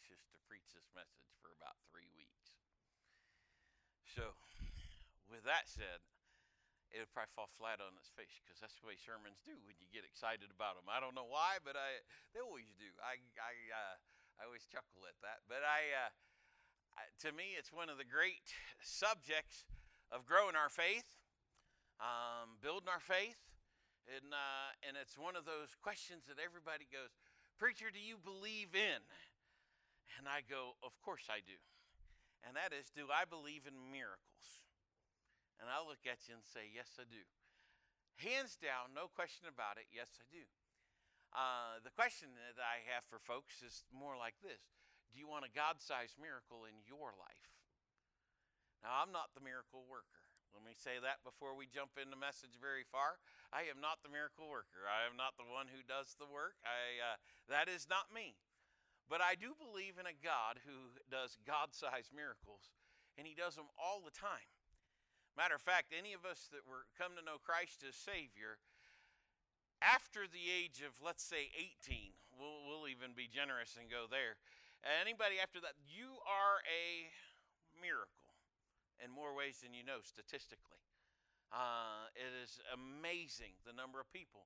anxious to preach this message for about three weeks. So, with that said, it'll probably fall flat on its face because that's the way sermons do when you get excited about them. I don't know why, but I they always do. I I uh, I always chuckle at that. But I, uh, to me, it's one of the great subjects of growing our faith, um, building our faith, and uh, and it's one of those questions that everybody goes, "Preacher, do you believe in?" And I go, "Of course I do." And that is, do I believe in miracles? And I look at you and say, "Yes, I do." Hands down, no question about it. Yes, I do. Uh, the question that I have for folks is more like this Do you want a God sized miracle in your life? Now, I'm not the miracle worker. Let me say that before we jump in the message very far. I am not the miracle worker. I am not the one who does the work. I, uh, that is not me. But I do believe in a God who does God sized miracles, and He does them all the time. Matter of fact, any of us that were come to know Christ as Savior, after the age of let's say 18 we'll, we'll even be generous and go there anybody after that you are a miracle in more ways than you know statistically uh, it is amazing the number of people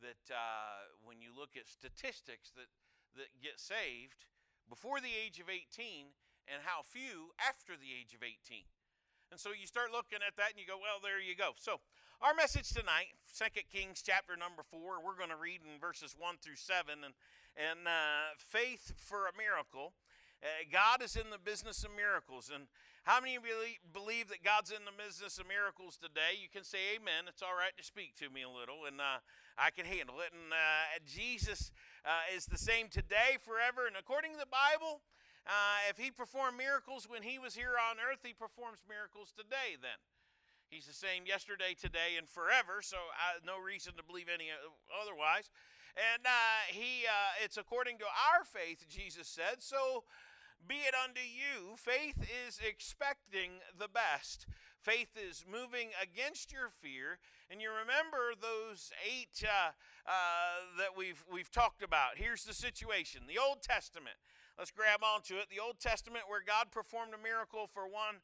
that uh, when you look at statistics that, that get saved before the age of 18 and how few after the age of 18 and so you start looking at that and you go well there you go so our message tonight, 2 Kings chapter number 4, we're going to read in verses 1 through 7. And, and uh, faith for a miracle. Uh, God is in the business of miracles. And how many of you believe that God's in the business of miracles today? You can say amen. It's all right to speak to me a little, and uh, I can handle it. And uh, Jesus uh, is the same today, forever. And according to the Bible, uh, if he performed miracles when he was here on earth, he performs miracles today then. He's the same yesterday, today, and forever, so I, no reason to believe any otherwise. And uh, he, uh, it's according to our faith, Jesus said. So be it unto you. Faith is expecting the best. Faith is moving against your fear. And you remember those eight uh, uh, that we've, we've talked about. Here's the situation the Old Testament. Let's grab onto it. The Old Testament, where God performed a miracle for one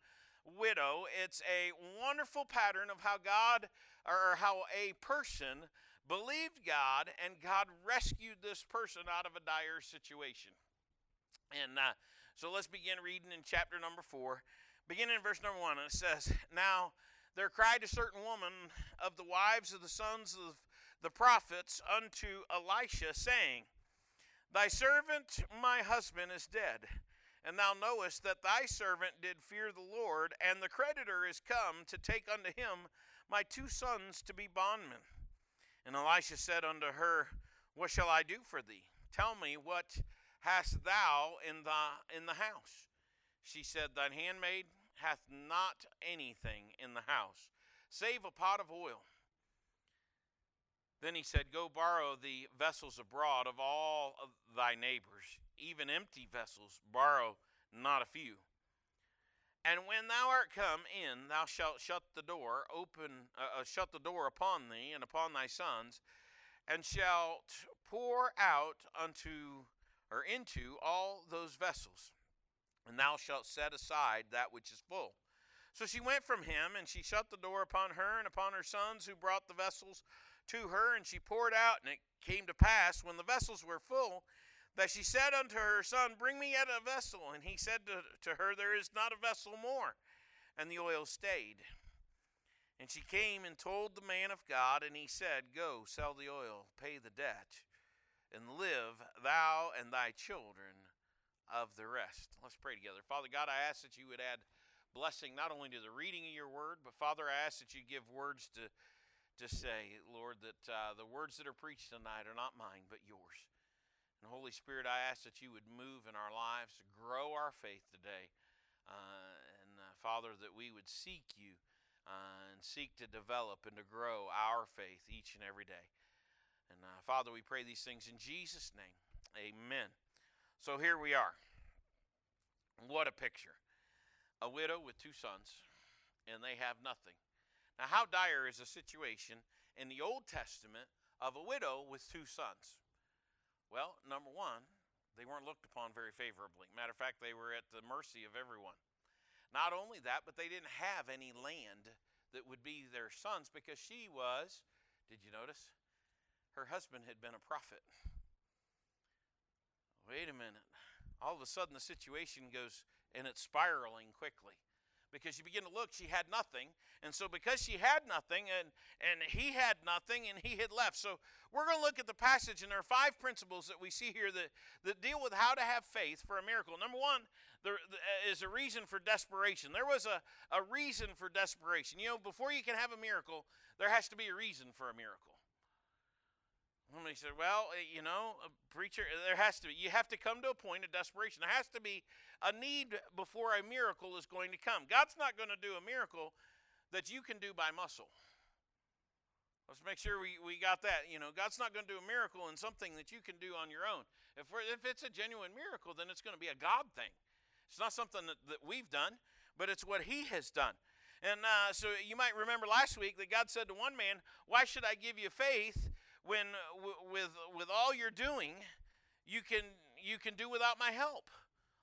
widow. It's a wonderful pattern of how God or how a person believed God and God rescued this person out of a dire situation. And uh, so let's begin reading in chapter number four, beginning in verse number one. And it says, Now there cried a certain woman of the wives of the sons of the prophets unto Elisha, saying, Thy servant, my husband, is dead and thou knowest that thy servant did fear the Lord, and the creditor is come to take unto him my two sons to be bondmen. And Elisha said unto her, What shall I do for thee? Tell me, what hast thou in the, in the house? She said, Thine handmaid hath not anything in the house, save a pot of oil. Then he said, Go borrow the vessels abroad of all of thy neighbors even empty vessels, borrow not a few. And when thou art come in, thou shalt shut the door, open, uh, uh, shut the door upon thee and upon thy sons, and shalt pour out unto or into all those vessels, and thou shalt set aside that which is full. So she went from him, and she shut the door upon her and upon her sons who brought the vessels to her, and she poured out. And it came to pass, when the vessels were full, that she said unto her son, Bring me yet a vessel. And he said to, to her, There is not a vessel more. And the oil stayed. And she came and told the man of God, and he said, Go, sell the oil, pay the debt, and live thou and thy children of the rest. Let's pray together. Father God, I ask that you would add blessing not only to the reading of your word, but Father, I ask that you give words to, to say, Lord, that uh, the words that are preached tonight are not mine, but yours. And Holy Spirit, I ask that you would move in our lives grow our faith today. Uh, and uh, Father, that we would seek you uh, and seek to develop and to grow our faith each and every day. And uh, Father, we pray these things in Jesus' name. Amen. So here we are. What a picture. A widow with two sons, and they have nothing. Now, how dire is the situation in the Old Testament of a widow with two sons? Well, number one, They weren't looked upon very favorably. Matter of fact, they were at the mercy of everyone. Not only that, but they didn't have any land that would be their sons because she was, did you notice? Her husband had been a prophet. Wait a minute. All of a sudden, the situation goes and it's spiraling quickly because you begin to look, she had nothing. And so, because she had nothing and, and he had nothing and he had left. So, we're going to look at the passage, and there are five principles that we see here that, that deal with how to have faith for a miracle. Number one, there uh, is a reason for desperation. There was a, a reason for desperation. You know, before you can have a miracle, there has to be a reason for a miracle. Somebody said, "Well, eh, you know, a preacher, there has to be. You have to come to a point of desperation. There has to be a need before a miracle is going to come. God's not going to do a miracle that you can do by muscle. Let's make sure we, we got that. You know, God's not going to do a miracle in something that you can do on your own. If, if it's a genuine miracle, then it's going to be a God thing. It's not something that, that we've done, but it's what He has done. And uh, so you might remember last week that God said to one man, Why should I give you faith when with with all you're doing, you can you can do without my help.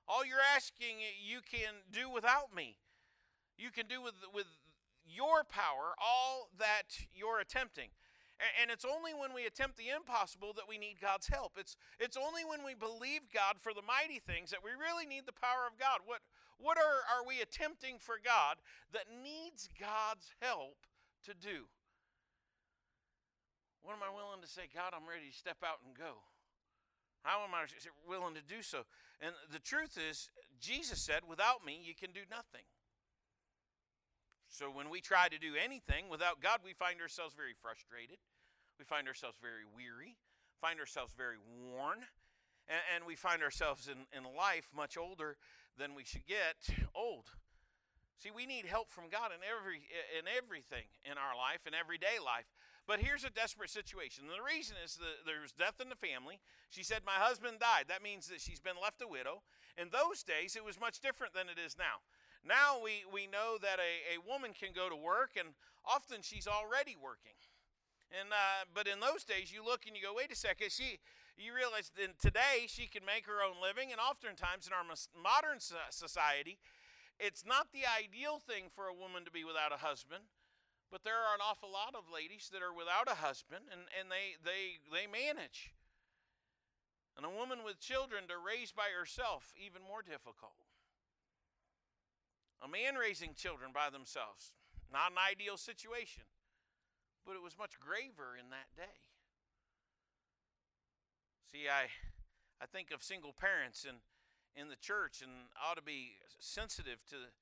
All you're asking you can do without me. You can do with with your power all that you're attempting. And it's only when we attempt the impossible that we need God's help. It's, it's only when we believe God for the mighty things that we really need the power of God. What, what are, are we attempting for God that needs God's help to do? What am I willing to say, God, I'm ready to step out and go? How am I willing to do so? And the truth is, Jesus said, without me, you can do nothing. So when we try to do anything without God, we find ourselves very frustrated. We find ourselves very weary, find ourselves very worn, and, and we find ourselves in, in life much older than we should get old. See, we need help from God in every in everything in our life, in everyday life. But here's a desperate situation. And the reason is that there's death in the family. She said, My husband died. That means that she's been left a widow. In those days, it was much different than it is now. Now we, we know that a, a woman can go to work, and often she's already working. And uh, but in those days, you look and you go, wait a second. She, you realize that today she can make her own living, and oftentimes in our modern society, it's not the ideal thing for a woman to be without a husband. But there are an awful lot of ladies that are without a husband and, and they, they, they manage. And a woman with children to raise by herself, even more difficult. A man raising children by themselves, not an ideal situation, but it was much graver in that day. See, I, I think of single parents in, in the church and ought to be sensitive to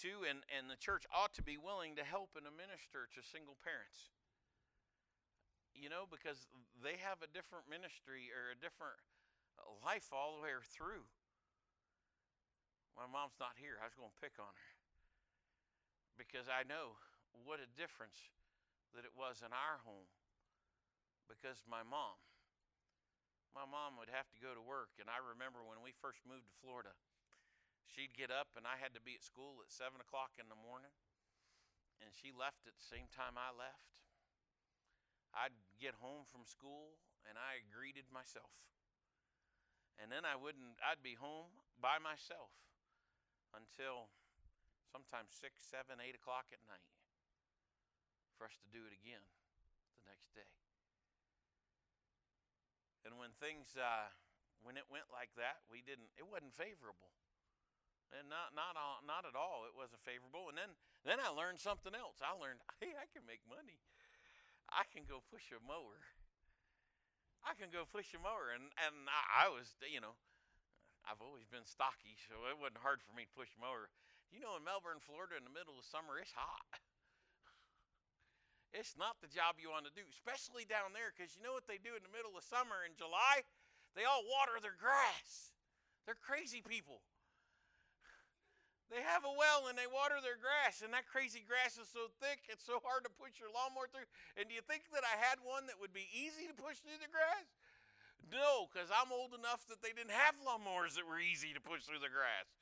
to, and, and the church ought to be willing to help and minister to single parents. You know, because they have a different ministry or a different uh, life all the way through. My mom's not here. I was going to pick on her because I know what a difference that it was in our home because my mom my mom would have to go to work and i remember when we first moved to florida she'd get up and I had to be at school at 7 o'clock in the morning. And she left at the same time I left. I'd get home from school and I greeted myself. And then I wouldn't, I'd be home by myself until sometimes 6, 7, 8 o'clock at night for us to do it again the next day. And when things, uh, when it went like that, we didn't, it wasn't favorable. And not not all, not at all. It wasn't favorable. And then then I learned something else. I learned, hey, I can make money. I can go push a mower. I can go push a mower, and and I, I was, you know, I've always been stocky, so it wasn't hard for me to push a mower. You know, in Melbourne, Florida, in the middle of summer, it's hot. It's not the job you want to do, especially down there, because you know what they do in the middle of summer in July? They all water their grass. They're crazy people. They have a well and they water their grass, and that crazy grass is so thick, it's so hard to push your lawnmower through. And do you think that I had one that would be easy to push through the grass? No, because I'm old enough that they didn't have lawnmowers that were easy to push through the grass.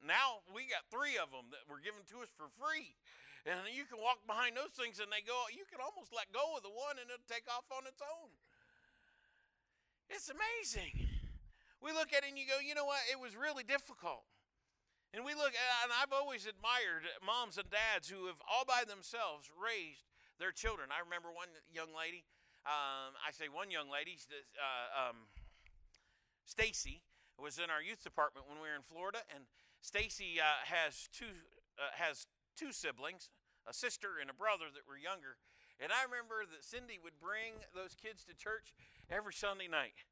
Now we got three of them that were given to us for free. And you can walk behind those things and they go, you can almost let go of the one and it'll take off on its own. It's amazing. We look at it and you go, you know what? It was really difficult. And we look, and I've always admired moms and dads who have all by themselves raised their children. I remember one young lady, um, I say one young lady, uh, um, Stacy, was in our youth department when we were in Florida, and Stacy uh, has two uh, has two siblings, a sister and a brother that were younger. And I remember that Cindy would bring those kids to church every Sunday night.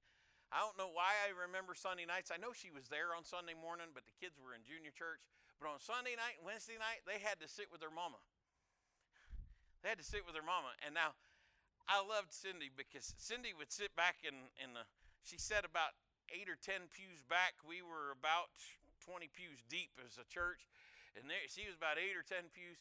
I don't know why I remember Sunday nights. I know she was there on Sunday morning, but the kids were in junior church. But on Sunday night and Wednesday night, they had to sit with their mama. They had to sit with their mama. And now, I loved Cindy because Cindy would sit back in, in the, she sat about eight or ten pews back. We were about 20 pews deep as a church. And there, she was about eight or ten pews.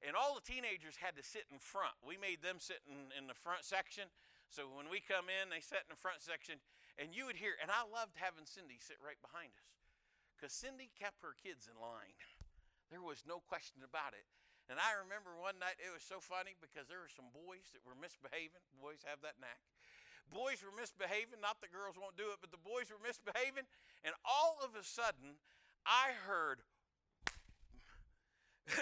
And all the teenagers had to sit in front. We made them sit in, in the front section. So when we come in, they sat in the front section and you would hear, and I loved having Cindy sit right behind us because Cindy kept her kids in line. There was no question about it. And I remember one night it was so funny because there were some boys that were misbehaving. Boys have that knack. Boys were misbehaving, not that girls won't do it, but the boys were misbehaving. And all of a sudden, I heard,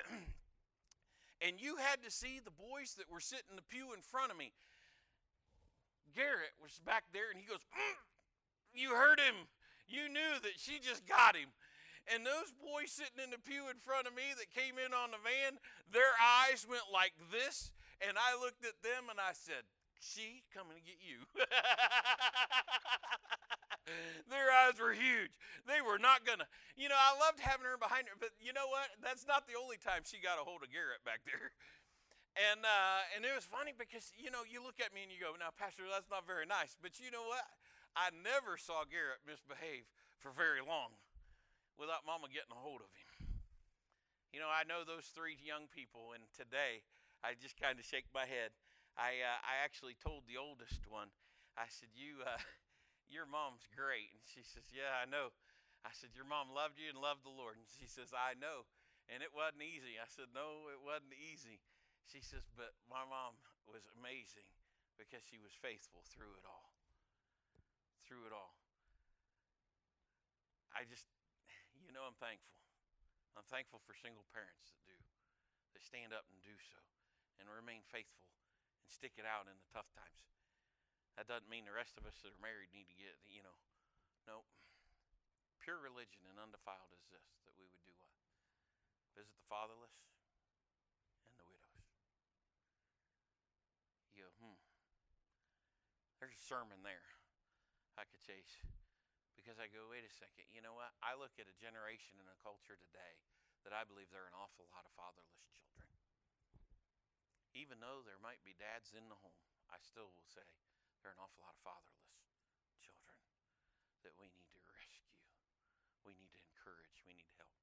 and you had to see the boys that were sitting in the pew in front of me. Garrett was back there and he goes, mm, You heard him. You knew that she just got him. And those boys sitting in the pew in front of me that came in on the van, their eyes went like this. And I looked at them and I said, She coming to get you. their eyes were huge. They were not gonna, you know, I loved having her behind her, but you know what? That's not the only time she got a hold of Garrett back there. And uh, and it was funny because you know you look at me and you go, now Pastor, that's not very nice. But you know what? I never saw Garrett misbehave for very long without Mama getting a hold of him. You know, I know those three young people, and today I just kind of shake my head. I uh, I actually told the oldest one, I said, "You, uh, your mom's great," and she says, "Yeah, I know." I said, "Your mom loved you and loved the Lord," and she says, "I know." And it wasn't easy. I said, "No, it wasn't easy." She says, but my mom was amazing because she was faithful through it all. Through it all. I just, you know, I'm thankful. I'm thankful for single parents that do, that stand up and do so and remain faithful and stick it out in the tough times. That doesn't mean the rest of us that are married need to get, you know, no. Pure religion and undefiled is this that we would do what? Visit the fatherless, There's a sermon there I could chase because I go, wait a second, you know what? I look at a generation and a culture today that I believe there are an awful lot of fatherless children. Even though there might be dads in the home, I still will say there are an awful lot of fatherless children that we need to rescue. We need to encourage. We need to help.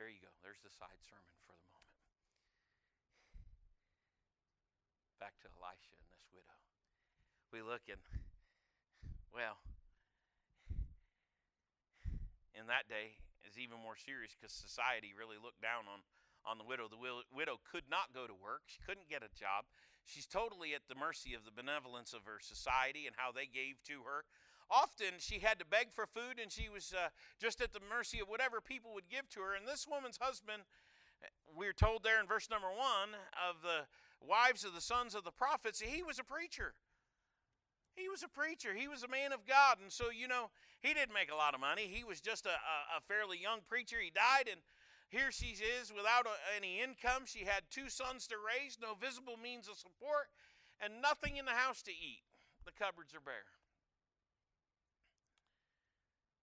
There you go. There's the side sermon for the moment. Back to Elisha and this widow we look and, well, in that day is even more serious because society really looked down on, on the widow. The widow could not go to work, she couldn't get a job. She's totally at the mercy of the benevolence of her society and how they gave to her. Often she had to beg for food and she was uh, just at the mercy of whatever people would give to her. And this woman's husband, we're told there in verse number one of the wives of the sons of the prophets, he was a preacher. He was a preacher. He was a man of God. And so, you know, he didn't make a lot of money. He was just a, a, a fairly young preacher. He died, and here she is without a, any income. She had two sons to raise, no visible means of support, and nothing in the house to eat. The cupboards are bare.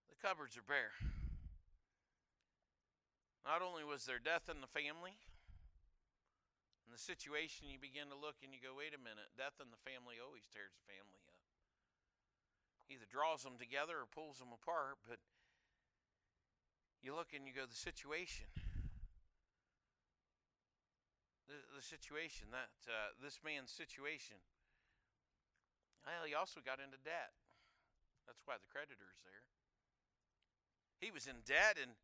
The cupboards are bare. Not only was there death in the family, in the situation, you begin to look and you go, wait a minute, death in the family always tears the family either draws them together or pulls them apart, but you look and you go, the situation, the, the situation, that uh, this man's situation, well, he also got into debt. That's why the creditor's there. He was in debt and,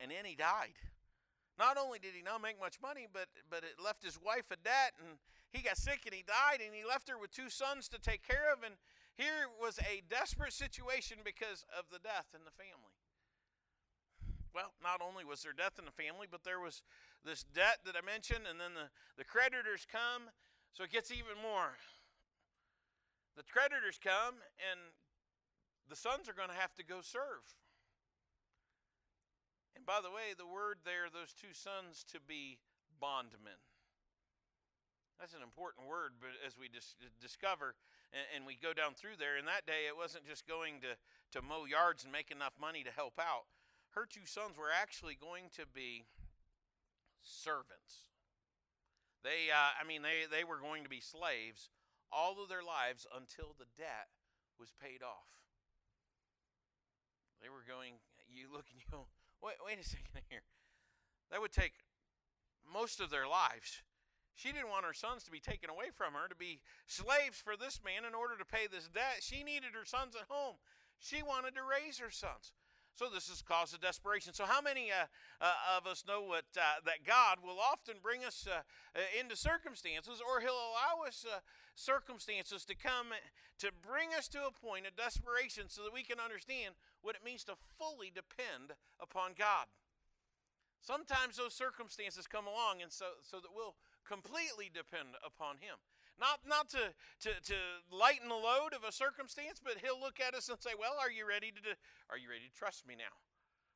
and then he died. Not only did he not make much money, but, but it left his wife a debt and he got sick and he died and he left her with two sons to take care of and Here was a desperate situation because of the death in the family. Well, not only was there death in the family, but there was this debt that I mentioned, and then the, the creditors come, so it gets even more. The creditors come, and the sons are going to have to go serve. And by the way, the word there, those two sons to be bondmen. That's an important word, but as we dis- discover and, and, we go down through there, And that day it wasn't just going to, to mow yards and make enough money to help out. Her two sons were actually going to be servants. They, uh, I mean, they, they were going to be slaves all of their lives until the debt was paid off. They were going, you look and you go, wait, wait a second here. That would take most of their lives she didn't want her sons to be taken away from her, to be slaves for this man in order to pay this debt. She needed her sons at home. She wanted to raise her sons. So this has cause of desperation. So how many uh, uh, of us know what, uh, that God will often bring us uh, uh, into circumstances, or He'll allow us uh, circumstances to come to bring us to a point of desperation, so that we can understand what it means to fully depend upon God. Sometimes those circumstances come along, and so so that we'll completely depend upon Him. Not, not to, to, to lighten the load of a circumstance, but He'll look at us and say, Well, are you ready to, are you ready to trust me now?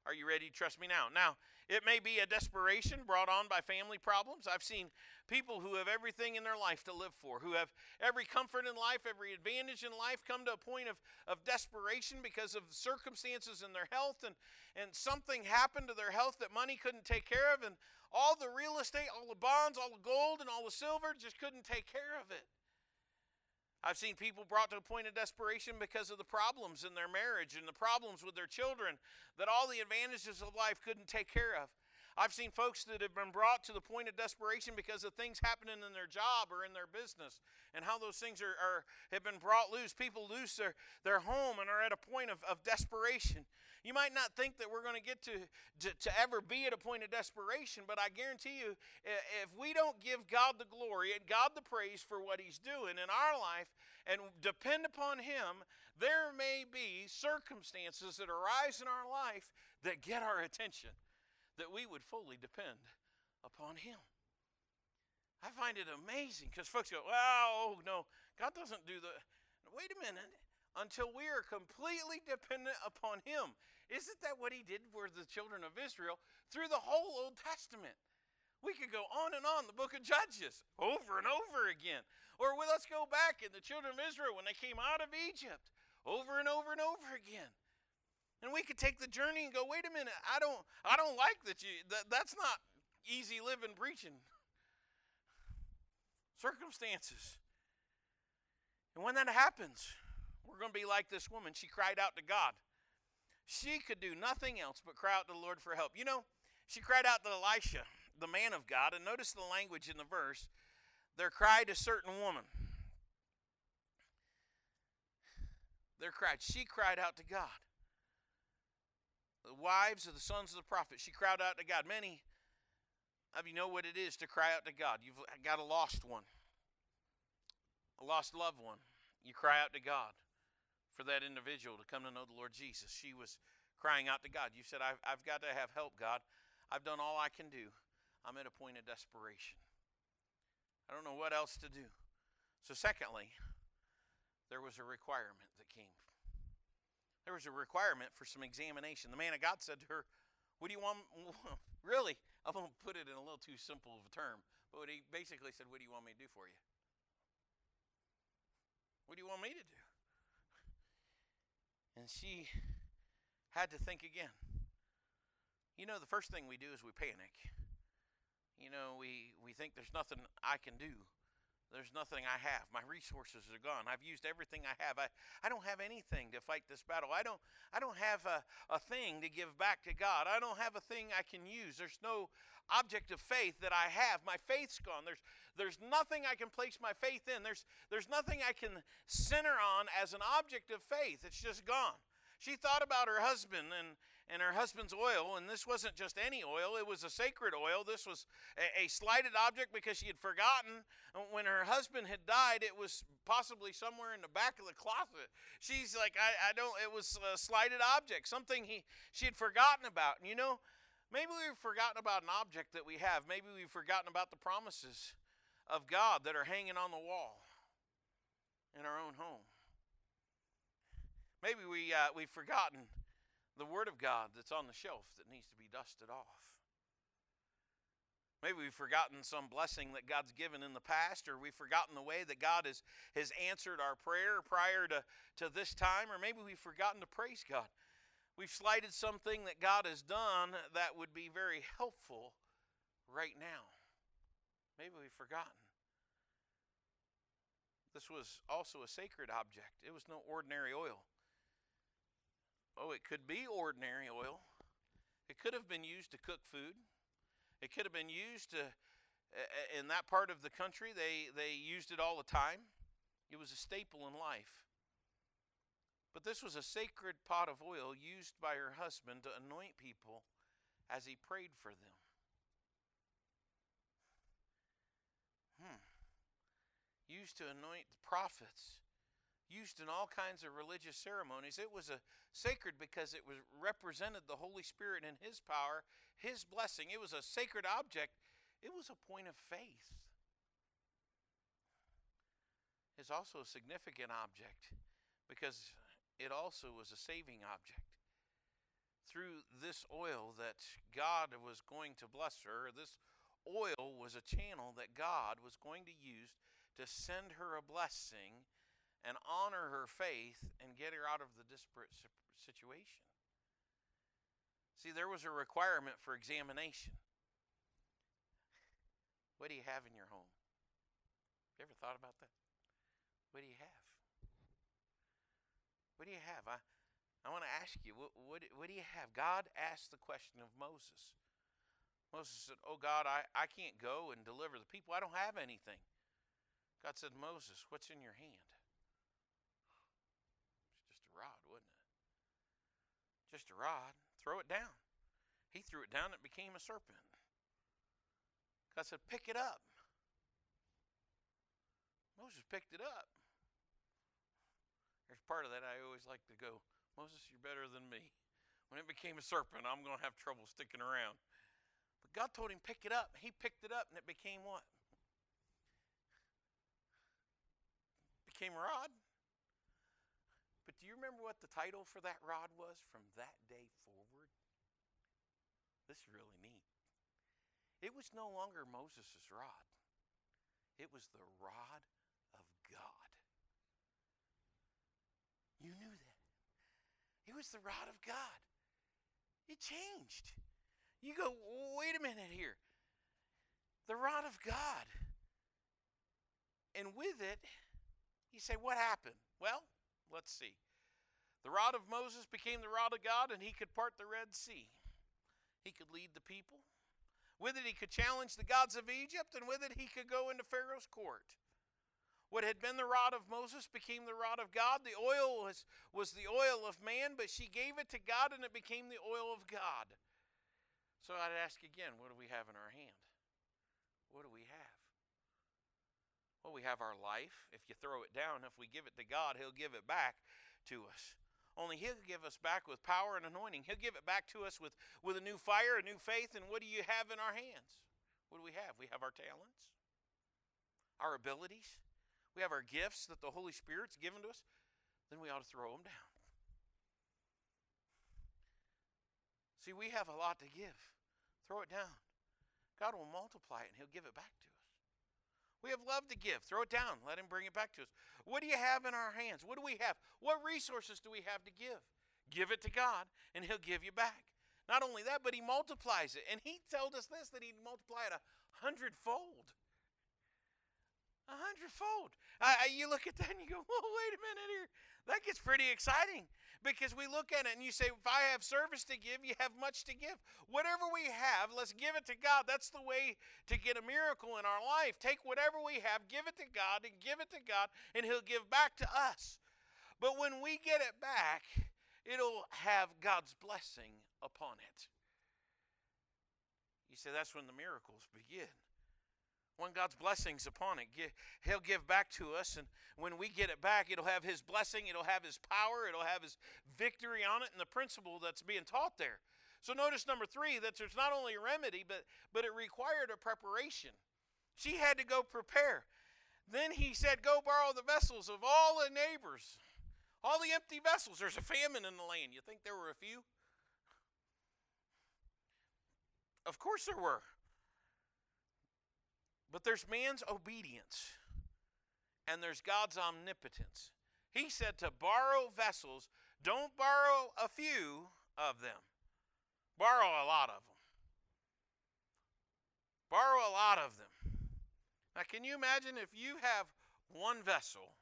Are you ready to trust me now? Now, it may be a desperation brought on by family problems. I've seen people who have everything in their life to live for, who have every comfort in life, every advantage in life, come to a point of, of desperation because of circumstances in their health, and, and something happened to their health that money couldn't take care of, and all the real estate, all the bonds, all the gold, and all the silver just couldn't take care of it. I've seen people brought to a point of desperation because of the problems in their marriage and the problems with their children that all the advantages of life couldn't take care of. I've seen folks that have been brought to the point of desperation because of things happening in their job or in their business and how those things are, are have been brought loose. People lose their, their home and are at a point of, of desperation. You might not think that we're going to get to, to, to ever be at a point of desperation, but I guarantee you, if we don't give God the glory and God the praise for what He's doing in our life and depend upon Him, there may be circumstances that arise in our life that get our attention, that we would fully depend upon Him. I find it amazing because folks go, well, oh, no, God doesn't do the. Wait a minute. Until we are completely dependent upon Him. Isn't that what he did for the children of Israel through the whole Old Testament? We could go on and on the book of Judges over and over again. Or well, let's go back in the children of Israel when they came out of Egypt over and over and over again. And we could take the journey and go, wait a minute, I don't I don't like that you that, that's not easy living preaching. Circumstances. And when that happens, we're going to be like this woman. She cried out to God. She could do nothing else but cry out to the Lord for help. You know, she cried out to Elisha, the man of God, and notice the language in the verse. There cried a certain woman. There cried. She cried out to God. The wives of the sons of the prophet, she cried out to God. Many of you know what it is to cry out to God. You've got a lost one, a lost loved one. You cry out to God for that individual to come to know the Lord Jesus. She was crying out to God. You said, I've, I've got to have help, God. I've done all I can do. I'm at a point of desperation. I don't know what else to do. So, secondly, there was a requirement that came. There was a requirement for some examination. The man of God said to her, What do you want? Really, I'm going to put it in a little too simple of a term, but he basically said, What do you want me to do for you? What do you want me to do? And she had to think again. You know, the first thing we do is we panic. You know, we, we think there's nothing I can do. There's nothing I have. My resources are gone. I've used everything I have. I, I don't have anything to fight this battle. I don't I don't have a, a thing to give back to God. I don't have a thing I can use. There's no object of faith that I have. My faith's gone. There's there's nothing I can place my faith in. There's there's nothing I can center on as an object of faith. It's just gone. She thought about her husband and and her husband's oil, and this wasn't just any oil, it was a sacred oil. This was a, a, slighted object because she had forgotten when her husband had died, it was possibly somewhere in the back of the closet. She's like, I, I don't, it was a slighted object, something he, she had forgotten about. And you know, maybe we've forgotten about an object that we have, maybe we've forgotten about the promises of God that are hanging on the wall in our own home. Maybe we, uh, we've forgotten the Word of God that's on the shelf that needs to be dusted off. Maybe we've forgotten some blessing that God's given in the past, or we've forgotten the way that God has, has answered our prayer prior to, to this time, or maybe we've forgotten to praise God. We've slighted something that God has done that would be very helpful right now. Maybe we've forgotten. This was also a sacred object, it was no ordinary oil. Oh, it could be ordinary oil. It could have been used to cook food. It could have been used to, in that part of the country, they, they used it all the time. It was a staple in life. But this was a sacred pot of oil used by her husband to anoint people as he prayed for them. Hmm. Used to anoint the prophets used in all kinds of religious ceremonies. It was a sacred because it was represented the Holy Spirit and his power, his blessing. It was a sacred object. It was a point of faith. It's also a significant object because it also was a saving object. Through this oil that God was going to bless her, this oil was a channel that God was going to use to send her a blessing and honor her faith and get her out of the disparate situation. See, there was a requirement for examination. What do you have in your home? You ever thought about that? What do you have? What do you have? I, I want to ask you, what, what, what do you have? God asked the question of Moses. Moses said, Oh God, I, I can't go and deliver the people. I don't have anything. God said, Moses, what's in your hand? Just a rod. Throw it down. He threw it down, it became a serpent. God said, Pick it up. Moses picked it up. There's part of that I always like to go, Moses, you're better than me. When it became a serpent, I'm going to have trouble sticking around. But God told him, Pick it up. He picked it up, and it became what? Became a rod. But do you remember what the title for that rod was from that day forward? This is really neat. It was no longer Moses' rod, it was the rod of God. You knew that. It was the rod of God. It changed. You go, wait a minute here. The rod of God. And with it, you say, what happened? Well, Let's see. The rod of Moses became the rod of God, and he could part the Red Sea. He could lead the people. With it, he could challenge the gods of Egypt, and with it, he could go into Pharaoh's court. What had been the rod of Moses became the rod of God. The oil was, was the oil of man, but she gave it to God, and it became the oil of God. So I'd ask again what do we have in our hand? What do we have? Well, we have our life. If you throw it down, if we give it to God, He'll give it back to us. Only He'll give us back with power and anointing. He'll give it back to us with, with a new fire, a new faith. And what do you have in our hands? What do we have? We have our talents, our abilities, we have our gifts that the Holy Spirit's given to us. Then we ought to throw them down. See, we have a lot to give. Throw it down. God will multiply it and He'll give it back to us. We have love to give. Throw it down. Let Him bring it back to us. What do you have in our hands? What do we have? What resources do we have to give? Give it to God, and He'll give you back. Not only that, but He multiplies it. And He told us this that He'd multiply it a hundredfold. A hundredfold. I, you look at that and you go, "Well, wait a minute here. That gets pretty exciting." Because we look at it and you say, if I have service to give, you have much to give. Whatever we have, let's give it to God. That's the way to get a miracle in our life. Take whatever we have, give it to God, and give it to God, and He'll give back to us. But when we get it back, it'll have God's blessing upon it. You say that's when the miracles begin. When God's blessings upon it, He'll give back to us, and when we get it back, it'll have His blessing, it'll have His power, it'll have His victory on it, and the principle that's being taught there. So notice number three that there's not only a remedy, but but it required a preparation. She had to go prepare. Then he said, Go borrow the vessels of all the neighbors, all the empty vessels. There's a famine in the land. You think there were a few? Of course there were. But there's man's obedience and there's God's omnipotence. He said to borrow vessels, don't borrow a few of them, borrow a lot of them. Borrow a lot of them. Now, can you imagine if you have one vessel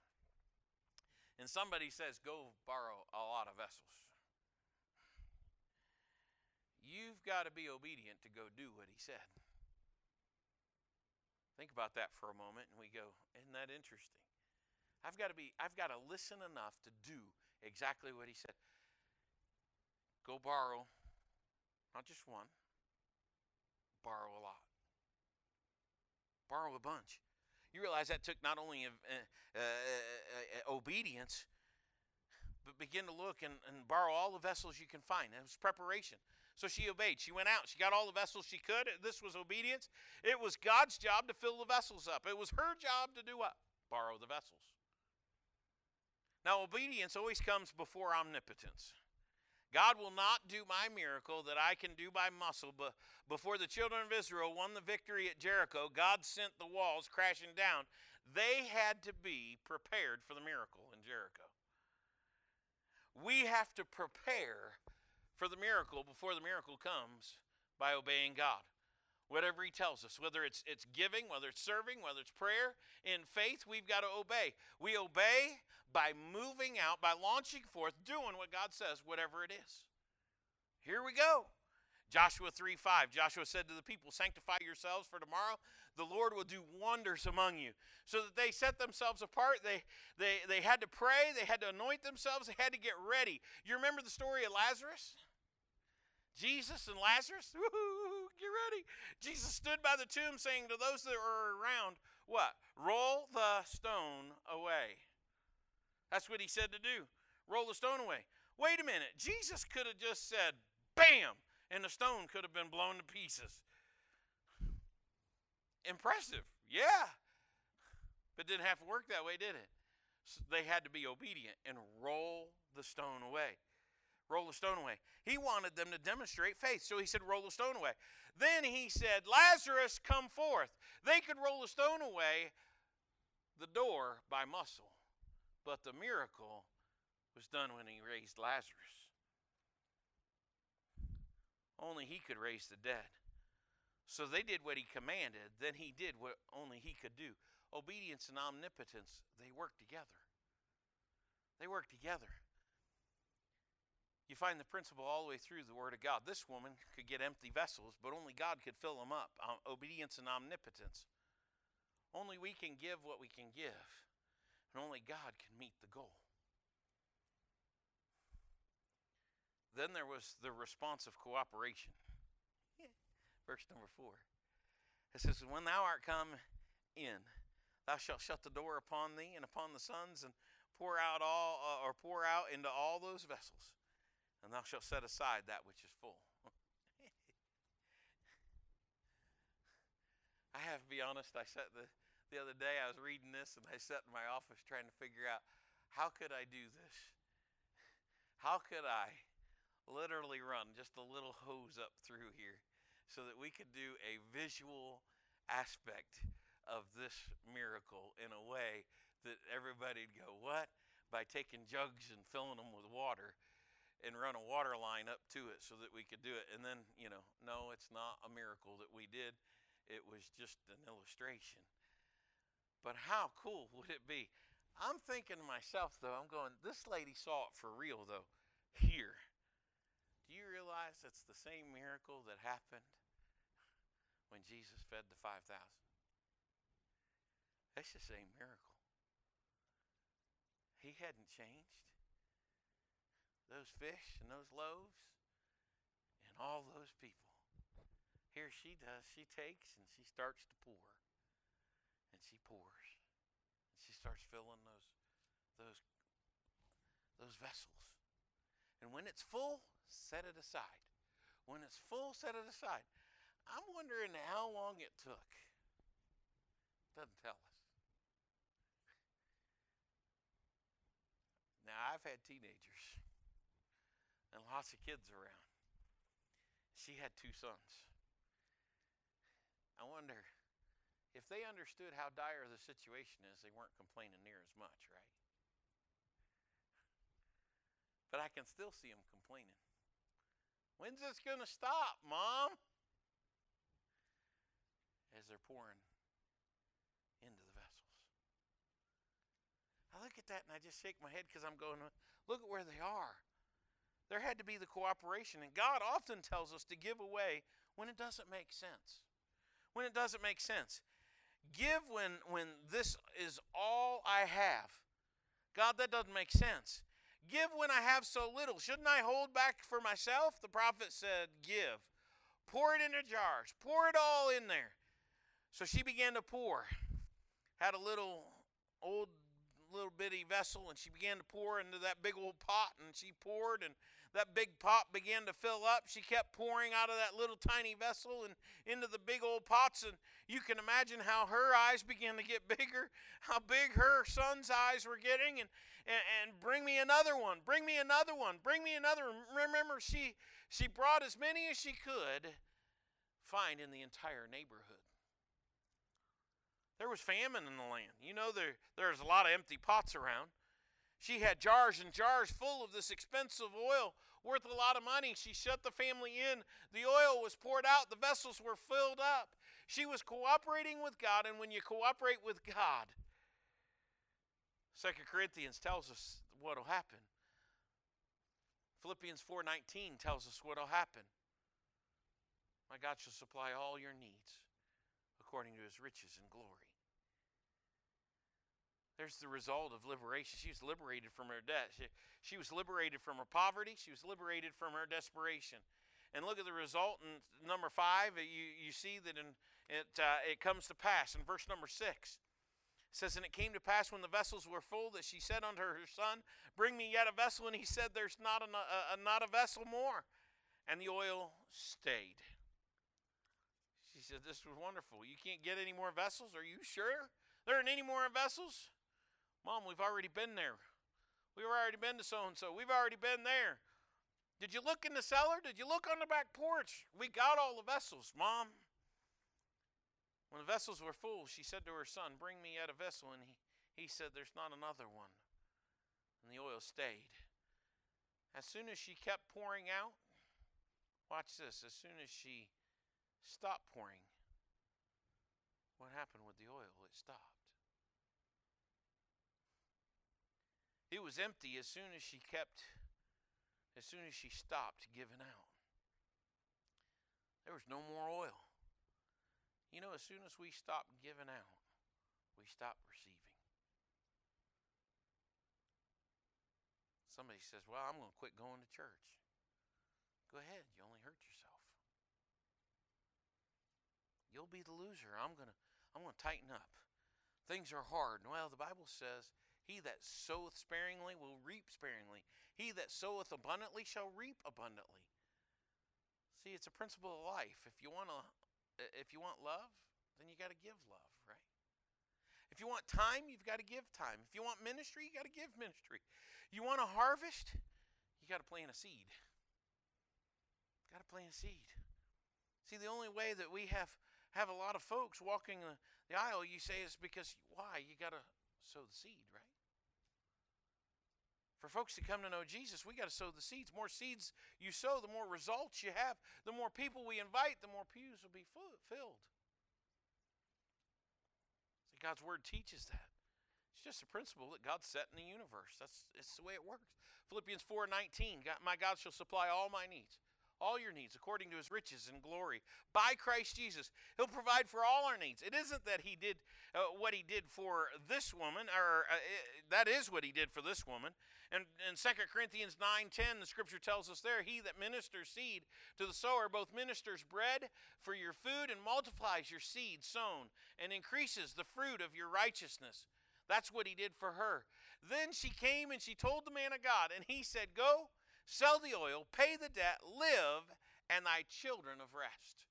and somebody says, go borrow a lot of vessels? You've got to be obedient to go do what he said. Think about that for a moment and we go, isn't that interesting? I've got to be I've got to listen enough to do exactly what he said. Go borrow not just one, borrow a lot. Borrow a bunch. You realize that took not only uh, uh, uh, obedience, but begin to look and, and borrow all the vessels you can find. It was preparation. So she obeyed. She went out. She got all the vessels she could. This was obedience. It was God's job to fill the vessels up. It was her job to do what? Borrow the vessels. Now, obedience always comes before omnipotence. God will not do my miracle that I can do by muscle, but before the children of Israel won the victory at Jericho, God sent the walls crashing down. They had to be prepared for the miracle in Jericho. We have to prepare for the miracle before the miracle comes by obeying God. Whatever He tells us, whether it's, it's giving, whether it's serving, whether it's prayer, in faith, we've got to obey. We obey by moving out, by launching forth, doing what God says, whatever it is. Here we go. Joshua 3 5. Joshua said to the people, Sanctify yourselves for tomorrow. The Lord will do wonders among you. So that they set themselves apart. They, they, they had to pray. They had to anoint themselves. They had to get ready. You remember the story of Lazarus? Jesus and Lazarus, get ready. Jesus stood by the tomb saying to those that were around, What? Roll the stone away. That's what he said to do. Roll the stone away. Wait a minute. Jesus could have just said, Bam! And the stone could have been blown to pieces. Impressive. Yeah. But didn't have to work that way, did it? So they had to be obedient and roll the stone away roll the stone away. He wanted them to demonstrate faith, so he said, roll the stone away. Then he said, Lazarus, come forth. They could roll the stone away, the door by muscle, but the miracle was done when he raised Lazarus. Only he could raise the dead. So they did what he commanded, then he did what only he could do. Obedience and omnipotence, they work together. They work together. You find the principle all the way through the Word of God. This woman could get empty vessels, but only God could fill them up. Um, obedience and omnipotence. Only we can give what we can give, and only God can meet the goal. Then there was the response of cooperation. Verse number four. It says, When thou art come in, thou shalt shut the door upon thee and upon the sons, and pour out all, uh, or pour out into all those vessels and thou shalt set aside that which is full. I have to be honest, I sat the, the other day, I was reading this, and I sat in my office trying to figure out how could I do this? How could I literally run just a little hose up through here so that we could do a visual aspect of this miracle in a way that everybody'd go, What? By taking jugs and filling them with water and run a water line up to it so that we could do it. And then, you know, no, it's not a miracle that we did. It was just an illustration. But how cool would it be? I'm thinking to myself, though, I'm going, this lady saw it for real, though, here. Do you realize it's the same miracle that happened when Jesus fed the 5,000? That's the same miracle. He hadn't changed those fish and those loaves and all those people. Here she does. She takes and she starts to pour. And she pours. And she starts filling those those those vessels. And when it's full, set it aside. When it's full, set it aside. I'm wondering how long it took. Doesn't tell us. Now, I've had teenagers and lots of kids around. She had two sons. I wonder if they understood how dire the situation is, they weren't complaining near as much, right? But I can still see them complaining. When's this going to stop, Mom? As they're pouring into the vessels. I look at that and I just shake my head because I'm going, look at where they are. There had to be the cooperation. And God often tells us to give away when it doesn't make sense. When it doesn't make sense. Give when, when this is all I have. God, that doesn't make sense. Give when I have so little. Shouldn't I hold back for myself? The prophet said, Give. Pour it into jars. Pour it all in there. So she began to pour. Had a little old little bitty vessel and she began to pour into that big old pot and she poured and that big pot began to fill up. She kept pouring out of that little tiny vessel and into the big old pots. And you can imagine how her eyes began to get bigger, how big her son's eyes were getting. And, and, and bring me another one, bring me another one, bring me another. Remember, she, she brought as many as she could find in the entire neighborhood. There was famine in the land. You know, there, there's a lot of empty pots around. She had jars and jars full of this expensive oil worth a lot of money. She shut the family in. The oil was poured out, the vessels were filled up. She was cooperating with God, and when you cooperate with God, Second Corinthians tells us what will happen. Philippians 4:19 tells us what will happen. My God shall supply all your needs according to his riches and glory. There's the result of liberation. She was liberated from her debt. She, she was liberated from her poverty. She was liberated from her desperation. And look at the result in number five. You, you see that in, it, uh, it comes to pass in verse number six. It says, And it came to pass when the vessels were full that she said unto her son, Bring me yet a vessel. And he said, There's not a, a, not a vessel more. And the oil stayed. She said, This was wonderful. You can't get any more vessels? Are you sure? There aren't any more vessels? Mom, we've already been there. We've already been to so and so. We've already been there. Did you look in the cellar? Did you look on the back porch? We got all the vessels, Mom. When the vessels were full, she said to her son, Bring me yet a vessel. And he, he said, There's not another one. And the oil stayed. As soon as she kept pouring out, watch this, as soon as she stopped pouring, what happened with the oil? It stopped. It was empty as soon as she kept, as soon as she stopped giving out. There was no more oil. You know, as soon as we stop giving out, we stop receiving. Somebody says, Well, I'm going to quit going to church. Go ahead, you only hurt yourself. You'll be the loser. I'm going to I'm going to tighten up. Things are hard. Well, the Bible says he that soweth sparingly will reap sparingly. He that soweth abundantly shall reap abundantly. See, it's a principle of life. If you want to if you want love, then you got to give love, right? If you want time, you've got to give time. If you want ministry, you got to give ministry. You want a harvest, you got to plant a seed. Got to plant a seed. See, the only way that we have have a lot of folks walking the, the aisle, you say, is because why? You got to sow the seed, right? For folks to come to know Jesus, we got to sow the seeds. More seeds you sow, the more results you have. The more people we invite, the more pews will be filled. God's word teaches that. It's just a principle that God set in the universe. That's it's the way it works. Philippians 4:19, my God shall supply all my needs all your needs according to his riches and glory by Christ Jesus. He'll provide for all our needs. It isn't that he did uh, what he did for this woman, or uh, it, that is what he did for this woman. And in 2 Corinthians 9:10, the scripture tells us there, he that ministers seed to the sower both ministers bread for your food and multiplies your seed sown and increases the fruit of your righteousness. That's what he did for her. Then she came and she told the man of God, and he said, Go, sell the oil, pay the debt, live, and thy children of rest.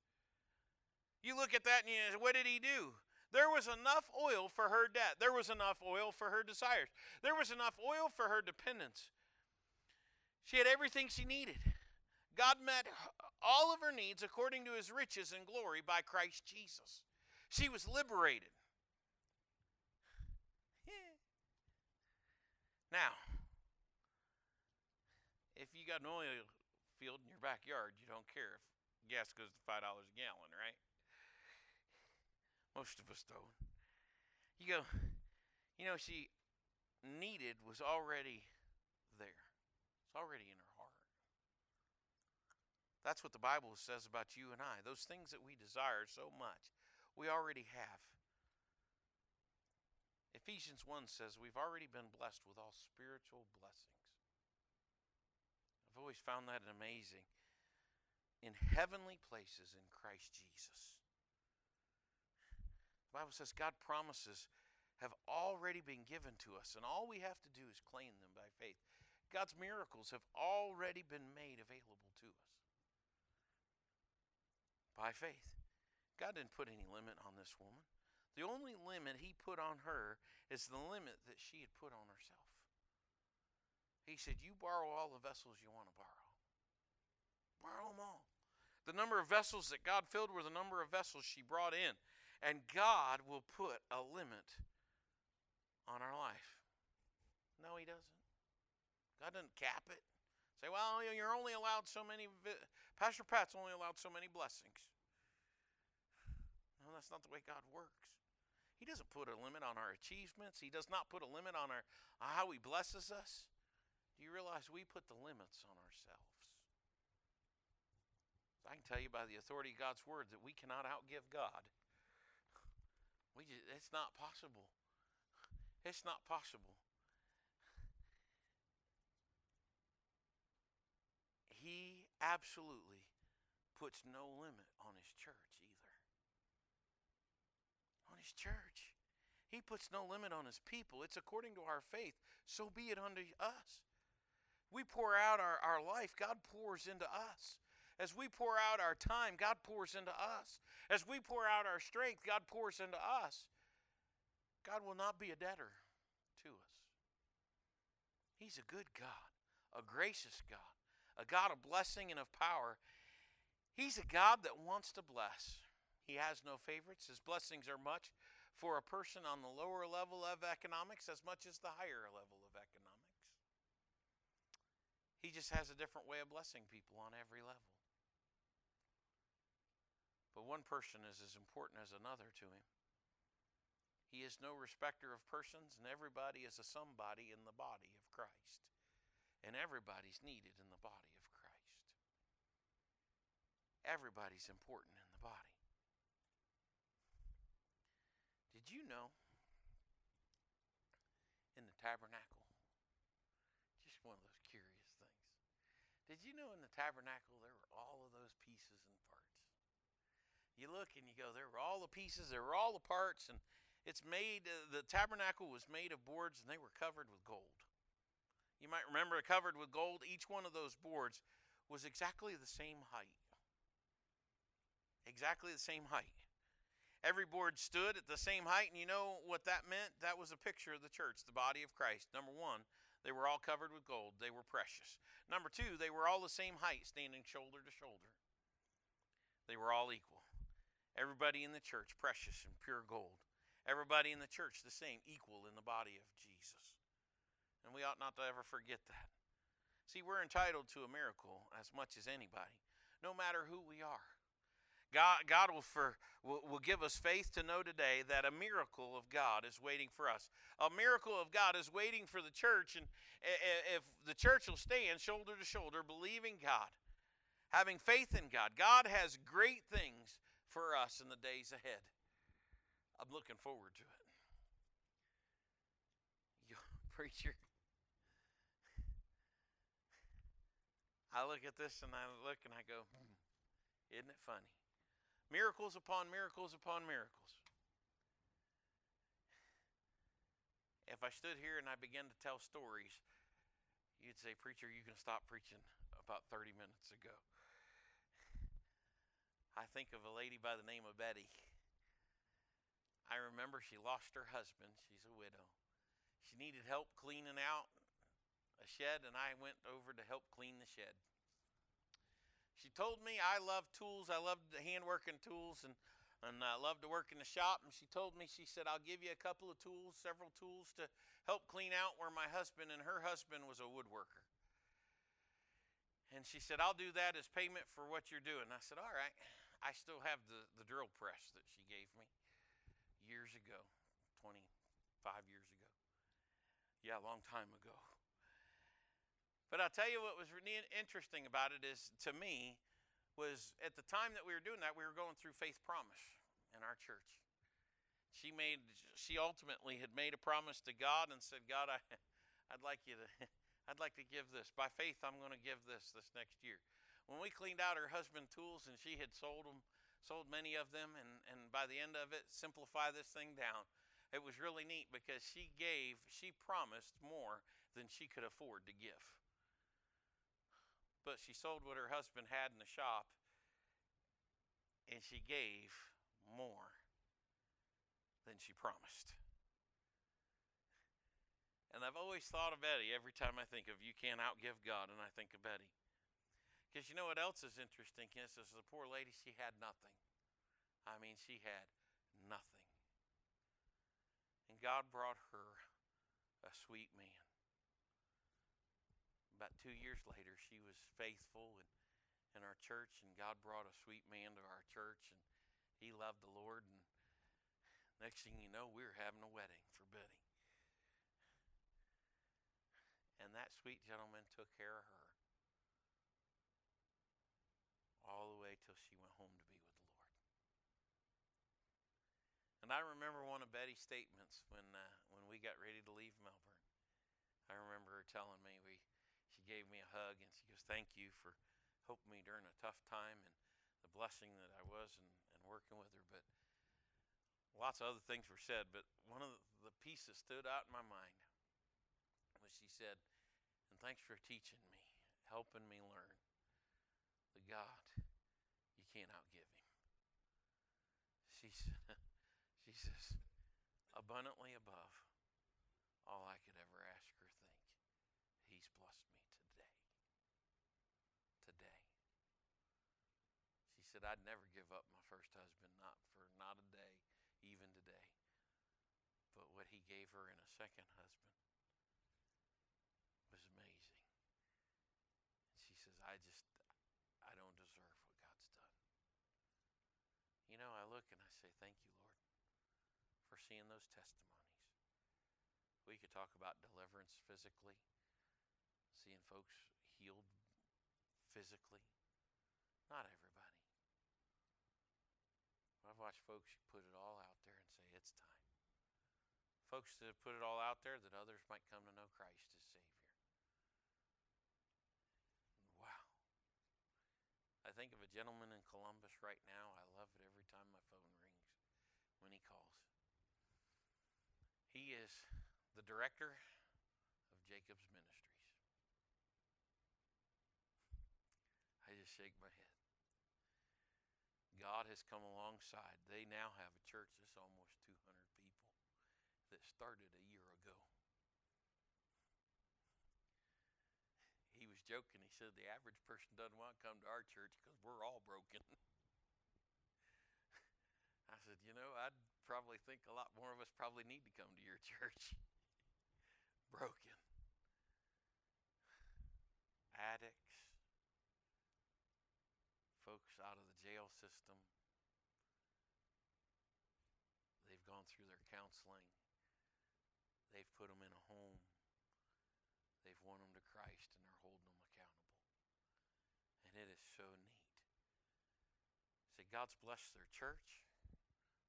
You look at that and you say, what did he do? There was enough oil for her debt. There was enough oil for her desires. There was enough oil for her dependence. She had everything she needed. God met all of her needs according to his riches and glory by Christ Jesus. She was liberated. Now, if you got an oil field in your backyard, you don't care if gas goes to $5 a gallon, right? Most of us don't. You go, you know, she needed was already there. It's already in her heart. That's what the Bible says about you and I. Those things that we desire so much, we already have. Ephesians 1 says we've already been blessed with all spiritual blessings. Always found that amazing. In heavenly places in Christ Jesus. The Bible says God promises have already been given to us, and all we have to do is claim them by faith. God's miracles have already been made available to us by faith. God didn't put any limit on this woman. The only limit he put on her is the limit that she had put on herself. He said, You borrow all the vessels you want to borrow. Borrow them all. The number of vessels that God filled were the number of vessels she brought in. And God will put a limit on our life. No, He doesn't. God doesn't cap it. Say, well, you're only allowed so many. Vi- Pastor Pat's only allowed so many blessings. No, that's not the way God works. He doesn't put a limit on our achievements. He does not put a limit on our how he blesses us. Do you realize we put the limits on ourselves? I can tell you by the authority of God's word that we cannot outgive God. We just, it's not possible. It's not possible. He absolutely puts no limit on his church either. On his church. He puts no limit on his people. It's according to our faith. So be it unto us. We pour out our, our life, God pours into us. As we pour out our time, God pours into us. As we pour out our strength, God pours into us. God will not be a debtor to us. He's a good God, a gracious God, a God of blessing and of power. He's a God that wants to bless. He has no favorites. His blessings are much for a person on the lower level of economics as much as the higher level. He just has a different way of blessing people on every level. But one person is as important as another to him. He is no respecter of persons, and everybody is a somebody in the body of Christ. And everybody's needed in the body of Christ. Everybody's important in the body. Did you know in the tabernacle? Just one of those curious things. Did you know in the tabernacle there were all of those pieces and parts? You look and you go, there were all the pieces, there were all the parts, and it's made, uh, the tabernacle was made of boards and they were covered with gold. You might remember it covered with gold. Each one of those boards was exactly the same height. Exactly the same height. Every board stood at the same height, and you know what that meant? That was a picture of the church, the body of Christ. Number one, they were all covered with gold, they were precious. Number two, they were all the same height, standing shoulder to shoulder. They were all equal. Everybody in the church, precious and pure gold. Everybody in the church, the same, equal in the body of Jesus. And we ought not to ever forget that. See, we're entitled to a miracle as much as anybody, no matter who we are. God, God will, for, will, will give us faith to know today that a miracle of God is waiting for us. A miracle of God is waiting for the church. And if the church will stand shoulder to shoulder, believing God, Having faith in God. God has great things for us in the days ahead. I'm looking forward to it. Preacher. I look at this and I look and I go, hmm, isn't it funny? Miracles upon miracles upon miracles. If I stood here and I began to tell stories, you'd say, Preacher, you can stop preaching about 30 minutes ago. I think of a lady by the name of Betty. I remember she lost her husband. She's a widow. She needed help cleaning out a shed, and I went over to help clean the shed. Told me I love tools. I love handworking tools, and and I love to work in the shop. And she told me, she said, I'll give you a couple of tools, several tools to help clean out where my husband and her husband was a woodworker. And she said, I'll do that as payment for what you're doing. I said, All right. I still have the, the drill press that she gave me years ago, 25 years ago. Yeah, a long time ago. But I'll tell you what was really interesting about it is, to me, was at the time that we were doing that, we were going through Faith Promise in our church. She made, she ultimately had made a promise to God and said, God, I, I'd like you to, I'd like to give this. By faith, I'm going to give this this next year when we cleaned out her husband tools and she had sold them sold many of them and, and by the end of it simplify this thing down it was really neat because she gave she promised more than she could afford to give but she sold what her husband had in the shop and she gave more than she promised and I've always thought of Betty every time I think of you can't outgive God, and I think of Betty. Because you know what else is interesting is, is the poor lady, she had nothing. I mean, she had nothing. And God brought her a sweet man. About two years later, she was faithful in, in our church, and God brought a sweet man to our church, and he loved the Lord. And next thing you know, we were having a wedding for Betty. And that sweet gentleman took care of her all the way till she went home to be with the Lord. And I remember one of Betty's statements when uh, when we got ready to leave Melbourne. I remember her telling me we gave me a hug and she goes, "Thank you for helping me during a tough time and the blessing that I was and, and working with her." But lots of other things were said, but one of the pieces stood out in my mind was she said, "And thanks for teaching me, helping me learn the God you can't outgive him. She, she says, abundantly above all I could ever ask or think, he's blessed me today. Today. She said, I'd never give up my first husband, not for not a day, even today. But what he gave her in a second husband was amazing. And she says, I just I don't deserve what God's done. You know, I look and I say, Thank you, Lord, for seeing those testimonies. We could talk about deliverance physically, seeing folks healed physically. Not everybody. I've watched folks put it all out there and say, It's time. Folks that put it all out there that others might come to know Christ as Savior. Wow. I think of a gentleman in Columbus right now. I love it every time my phone rings when he calls. He is the director of Jacob's Ministries. I just shake my head. God has come alongside. They now have a church that's almost 200 people that started a year ago. He was joking. He said the average person doesn't want to come to our church because we're all broken. I said, you know, I'd probably think a lot more of us probably need to come to your church. broken. Addicts, folks out of the jail system. They've gone through their counseling. They've put them in a home. They've won them to Christ and they're holding them accountable. And it is so neat God's blessed their church.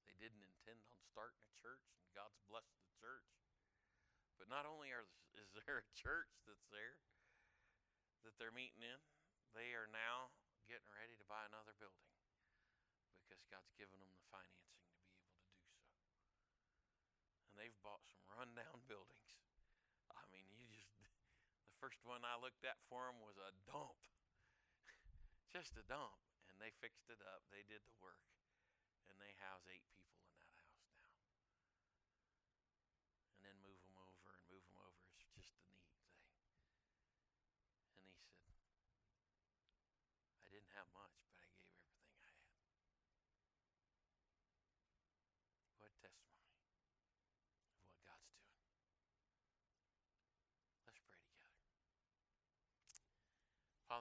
They didn't intend on starting a church, and God's blessed the church. But not only are is there a church that's there that they're meeting in, they are now getting ready to buy another building because God's given them the financing to be able to do so. And they've bought some rundown buildings. I mean, you just the first one I looked at for them was a dump. just a dump. And they fixed it up. They did the work. And they house eight people in that house now. And then move them over and move them over. It's just a neat thing. And he said, I didn't have much, but I gave everything I had. What testimony of what God's doing. Let's pray together.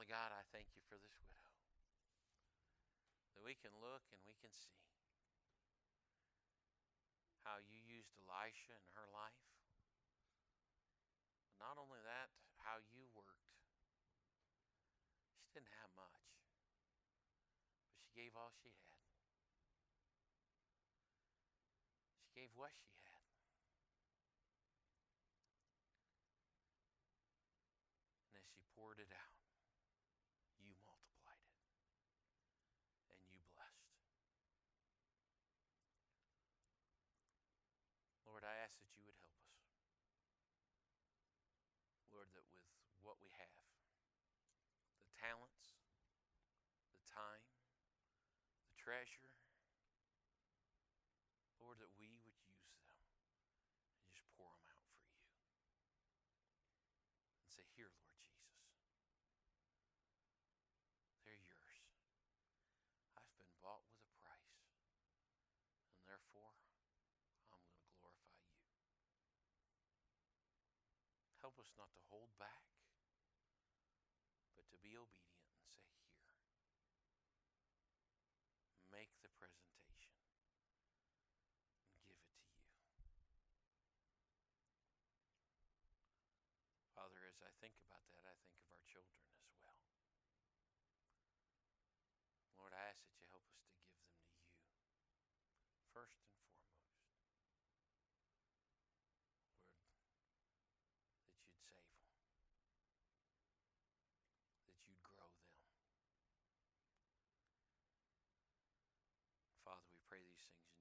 Father God, I thank you for this widow. That we can look and we can see how you used Elisha in her life. Not only that, how you worked. She didn't have much, but she gave all she had. She gave what she had. And as she poured it out, you multiplied it. And you blessed. Lord, I ask that you would help us. Lord, that with what we have, the talents, the time, the treasure, Lord, that we would use them and just pour them out for you. And say, Here, Lord Jesus, they're yours. I've been bought with a price, and therefore I'm going to glorify you. Us not to hold back, but to be obedient and say, Here. Make the presentation and give it to you. Father, as I think about that, I think of our children as well. Lord, I ask that you help us to give them to you first and foremost. Lord, that you'd save them, that you'd grow them. Father, we pray these things in